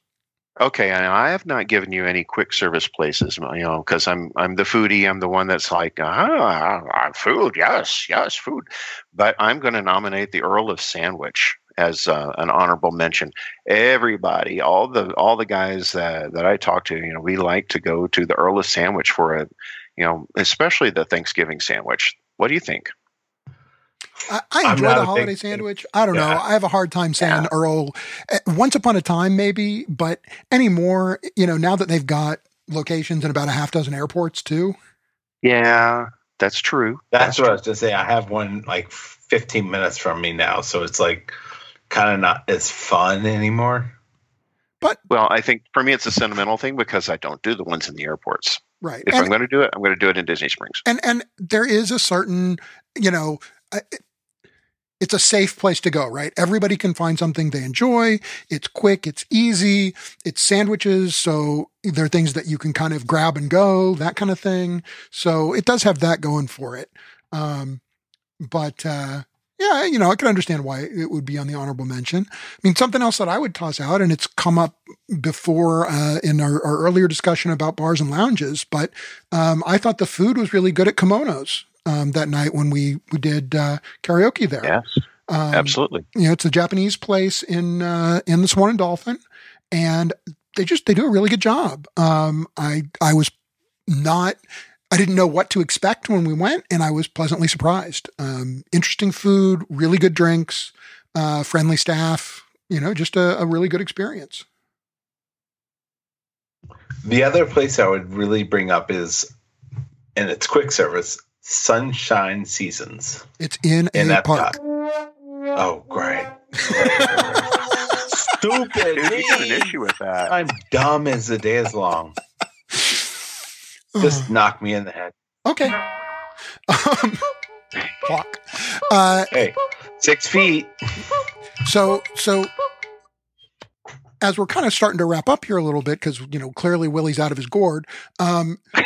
Okay, and I have not given you any quick service places, you know, because I'm I'm the foodie. I'm the one that's like, ah, ah, food, yes, yes, food. But I'm going to nominate the Earl of Sandwich as uh, an honorable mention. Everybody, all the all the guys that that I talk to, you know, we like to go to the Earl of Sandwich for a, you know, especially the Thanksgiving sandwich. What do you think? I, I enjoy the holiday big- sandwich. I don't know. I have a hard time saying Yeah. Earl. Uh, Once upon a time, maybe, but anymore, you know, now that they've got locations in about a half dozen airports too. Yeah, that's true. That's what I was to say. I have one like 15 minutes from me now, so it's like kind of not as fun anymore. But well, I think for me it's a sentimental thing because I don't do the ones in the airports. Right. If And- I'm going to do it, I'm going to do it in Disney Springs. and and there is a certain you know uh, it's a safe place to go right? Everybody can find something they enjoy. It's quick. It's easy. It's sandwiches. So there are things that you can kind of grab and go that kind of thing. So it does have that going for it. Um but uh yeah, you know, I can understand why it would be on the honorable mention. I mean, something else that I would toss out, and it's come up before uh, in our, our earlier discussion about bars and lounges, but um, I thought the food was really good at Kimonos um, that night when we we did uh, karaoke there. Yes, um, absolutely. You know, it's a Japanese place in uh, in the Swan and Dolphin, and they just they do a really good job. Um, I I was not. I didn't know what to expect when we went, and I was pleasantly surprised. Um, interesting food, really good drinks, uh, friendly staff. You know, just a, a really good experience. The other place I would really bring up is, and it's quick service, Sunshine Seasons It's in, in a Epcot. park. Oh, great. Stupid. Dude, you got an issue with that. I'm dumb as the day is long. Just knock me in the head. okay. Um, clock. Uh, Hey, six feet. So, so as we're kind of starting to wrap up here a little bit, because you know clearly Willie's out of his gourd. Um,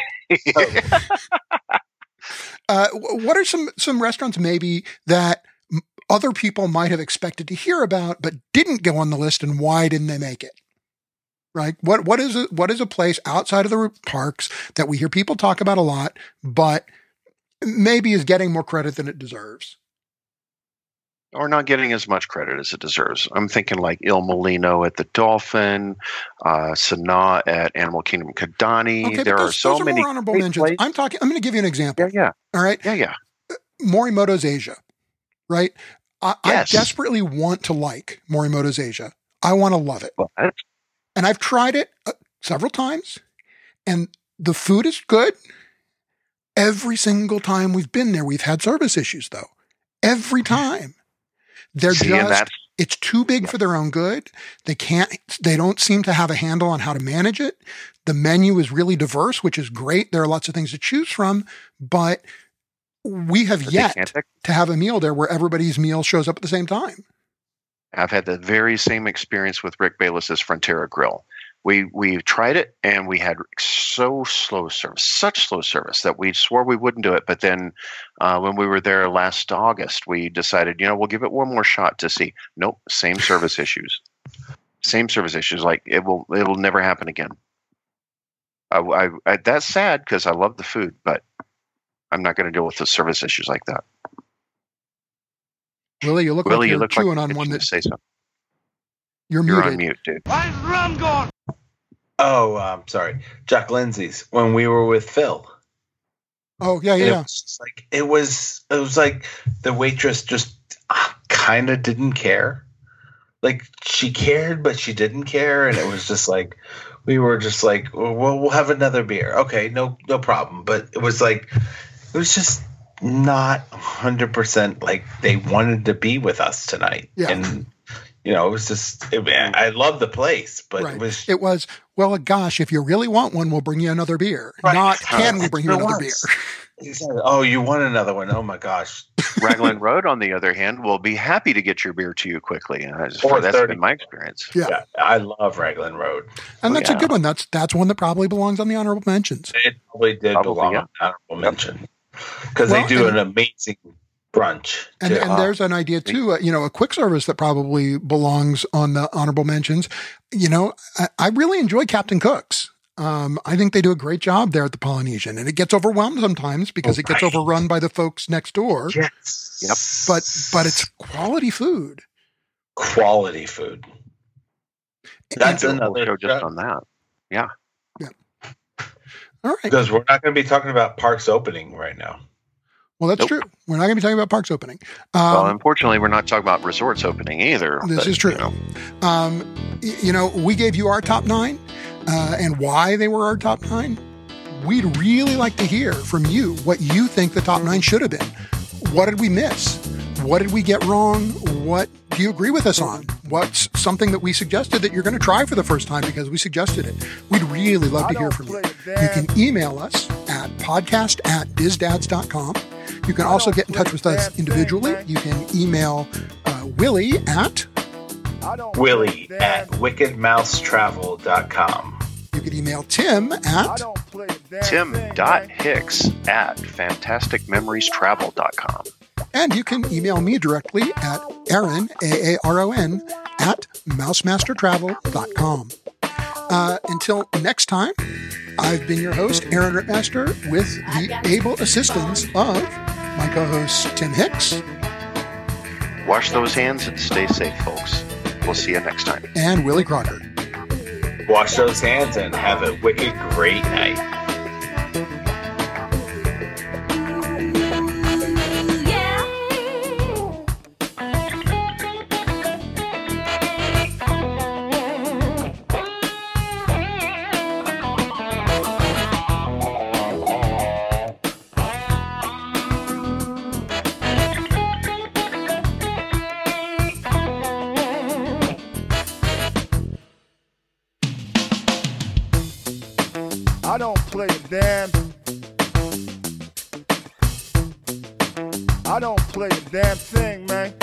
uh, what are some some restaurants maybe that other people might have expected to hear about but didn't go on the list, and why didn't they make it? Right? What what is it? What is a place outside of the parks that we hear people talk about a lot, but maybe is getting more credit than it deserves? Or not getting as much credit as it deserves. I'm thinking like Il Mulino at the Dolphin, uh, Sanaa at Animal Kingdom Kidani. Okay, there but are so those are many. more honorable mentions. I'm talking. I'm going to give you an example. Yeah, yeah, All right, yeah, yeah. Morimoto's Asia. Right. I, Yes. I desperately want to like Morimoto's Asia. I want to love it, But and I've tried it uh, several times, and the food is good. Every single time we've been there, we've had service issues though. Every time. They're see, just it's too big for their own good. They can't, they don't seem to have a handle on how to manage it. The menu is really diverse, which is great. There are lots of things to choose from, but we have but yet to have a meal there where everybody's meal shows up at the same time. I've had the very same experience with Rick Bayless's Frontera Grill. We we tried it and we had so slow service, such slow service that we swore we wouldn't do it. But then uh, when we were there last August, we decided, you know, we'll give it one more shot to see. Nope, same service issues, same service issues. Like it will it will never happen again. I, I, I that's sad because I love the food, but I'm not going to deal with the service issues like that. Willie, you look Willie, like you you're look chewing you're on one that say something. you're, You're muted. on mute, dude. Oh, um, sorry, Jack Lindsey's when we were with Phil. Oh, yeah, And yeah. It was like it was. It was like the waitress just kind of didn't care. Like she cared, but she didn't care, and it was just like we were just like, well, we'll have another beer. Okay, no, no problem. But it was like it was just not hundred percent like they wanted to be with us tonight. Yeah. And you know, it was just. It, I mm. love the place, but Right. it was. It was, well, gosh, if you really want one, we'll bring you another beer. Right. Not, can we bring you another was. beer? He said, "Oh, you want another one? Oh my gosh!" Raglan Road, on the other hand, will be happy to get your beer to you quickly. And that's, Or that's 30. been my experience. Yeah. Yeah, I love Raglan Road. And that's a good one. That's that's one that probably belongs on the honorable mentions. It probably did Probably, belong yeah. on honorable mention because Well, they do and- an amazing brunch. And, and there's an idea too, uh, you know, a quick service that probably belongs on the honorable mentions. You know, I, I really enjoy Captain Cook's. Um, I think they do a great job there at the Polynesian, and it gets overwhelmed sometimes because it gets Right. overrun by the folks next door. yes, Yep. But but it's quality food. quality food. That's And do another show just on that. Yeah. Yeah. All right. because we're not going to be talking about parks opening right now. Well, that's Nope. true. We're not going to be talking about parks opening. well, Um, unfortunately, we're not talking about resorts opening either. This but, is true. You know, um, y- you know, we gave you our top nine uh, and why they were our top nine. We'd really like to hear from you what you think the top nine should have been. What did we miss? What did we get wrong? What do you agree with us on? What's something that we suggested that you're going to try for the first time because we suggested it? We'd really love to hear from you. You can email us at podcast at disdads.com. You can also get in touch with us individually. You can email uh, Willie at Willie at wickedmousetravel.com. You can email Tim at Tim.hicks at fantasticmemoriestravel.com. and you can email me directly at Aaron, A-A-R-O-N, at mousemastertravel.com. Uh, until next time, I've been your host, Aaron Rittmaster, with the able assistance of my co-host, Tim Hicks Wash those hands and stay safe, folks. We'll see you next time. and Willie Crocker. Wash those hands and have a wicked great night. I don't play a damn. I don't play a damn thing, man.